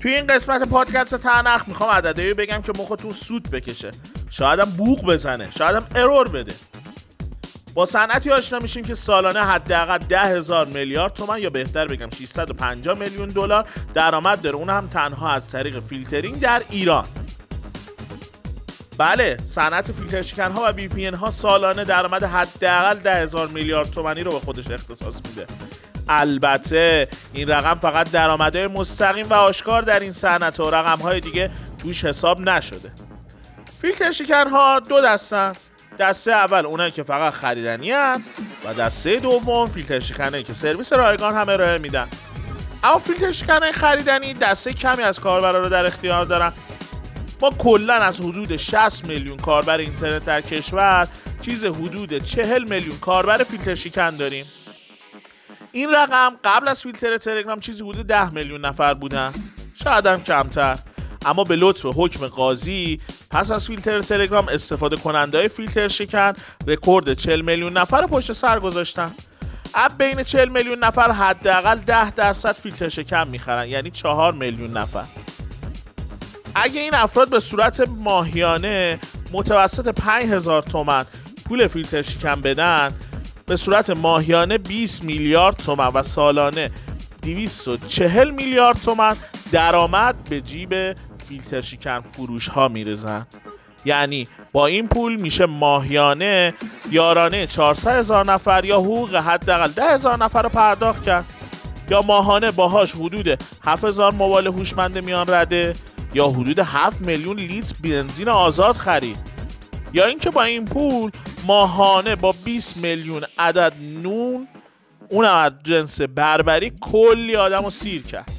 توی این قسمت پادکست تنخ می‌خوام عددهایی بگم که مختون سوت بکشه. شایدم بوق بزنه شایدم error بده. با صنعتی آشنا میشیم که سالانه حداقل ده هزار میلیارد تومن یا بهتر بگم 650 میلیون دلار درآمد داره. اون هم تنها از طریق فیلترینگ در ایران. بله صنعت فیلتر شکن ها و VPN ها سالانه درآمد حداقل ده هزار میلیارد تومانی رو به خودش اختصاص میده. البته این رقم فقط درآمدهای مستقیم و آشکار در این صنعت و رقم های دیگه توش حساب نشده. فیلتر شکن ها دو دستن. دسته اول اونایی که فقط خریدنی هن و دسته دوم فیلتر شکنایی که سرویس رایگان هم ارائه میدن. اما فیلتر شکنای خریدنی دسته کمی از کاربرا رو در اختیار دارن. ما کلا از حدود 60 میلیون کاربر اینترنت در کشور چیز حدود 40 میلیون کاربر فیلتر شکن داریم. این رقم قبل از فیلتر تلگرام چیزی حدود 10 میلیون نفر بودن. شاید هم کمتر. اما به لطف حکم قاضی پس از فیلتر تلگرام استفاده کننده فیلتر شکن رکورد 40 میلیون نفر پشت سر گذاشتن. اب بین 40 میلیون نفر حداقل 10 درصد فیلتر شکن می‌خرن یعنی 4 میلیون نفر. اگه این افراد به صورت ماهیانه متوسط 5000 تومن پول فیلتر شکن بدن به صورت ماهیانه 20 میلیارد تومن و سالانه 240 میلیارد تومن درآمد به جیب فیلتر شکن فروش ها میرزن یعنی با این پول میشه ماهیانه یارانه 400 هزار نفر یا حقوق حداقل 10 هزار نفر رو پرداخت کرد. یا ماهانه باهاش حدود 7000 موبایل هوشمند میان رده یا حدود 7 میلیون لیتر بنزین آزاد خرید. یا اینکه با این پول ماهانه با 20 میلیون عدد نون اونم از جنس بربری کلی آدم رو سیر کرد.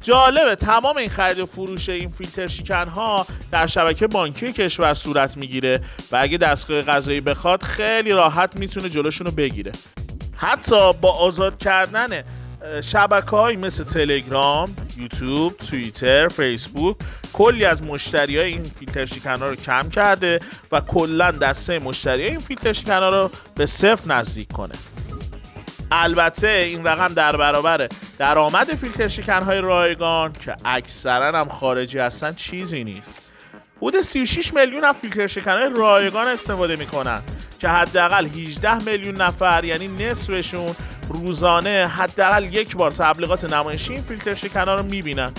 جالبه تمام این خرید و فروش این فیلتر شکن ها در شبکه بانکی کشور صورت می‌گیره و اگه دستگاه غذایی بخواد خیلی راحت می‌تونه جلوشون رو بگیره. حتی با آزاد کردن شبکه های مثل تلگرام، یوتیوب، توییتر، فیسبوک کلی از مشتری های این فیلتر شکن ها رو کم کرده و کلا دسته مشتری های این فیلتر شکن ها رو به صفر نزدیک کنه. البته این رقم در برابر درآمد فیلتر شکن های رایگان که اکثرا هم خارجی هستن چیزی نیست. حدود 36 میلیون از فیلتر شکن های رایگان استفاده می‌کنن که حداقل 18 میلیون نفر یعنی نصفشون روزانه حداقل یک بار تبلیغات نمایشی این فیلتر شکن ها رو می‌بینن.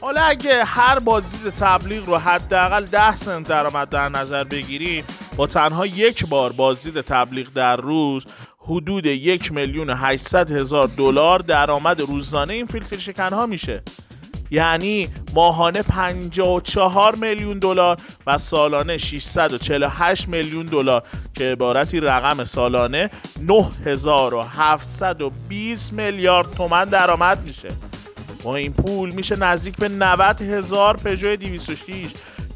حالا اگه هر بازدید تبلیغ رو حداقل 10 سنت درآمد در نظر بگیریم با تنها یک بار بازدید تبلیغ در روز حدود یک میلیون 800 هزار دلار درآمد روزانه این فیلتر شکن ها میشه. یعنی ماهانه 54 میلیون دلار و سالانه 648 میلیون دلار که عبارتی رقم سالانه 9720 میلیارد تومن درآمد میشه. با این پول میشه نزدیک به 90 هزار پژو 206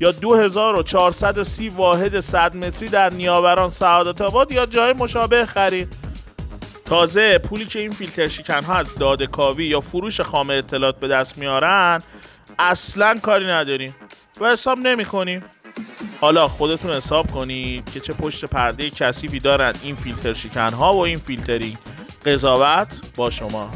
یا 2430 واحد 100 متری در نیاوران سعادت آباد یا جای مشابه خرید. تازه پولی که این فیلتر شکن ها از داده کاوی یا فروش خام اطلاعات به دست میارن اصلا کاری نداریم و حساب نمی کنیم حالا خودتون حساب کنید که چه پشت پرده کثیفی دارن این فیلتر شکن ها و این فیلترینگ. قضاوت با شما.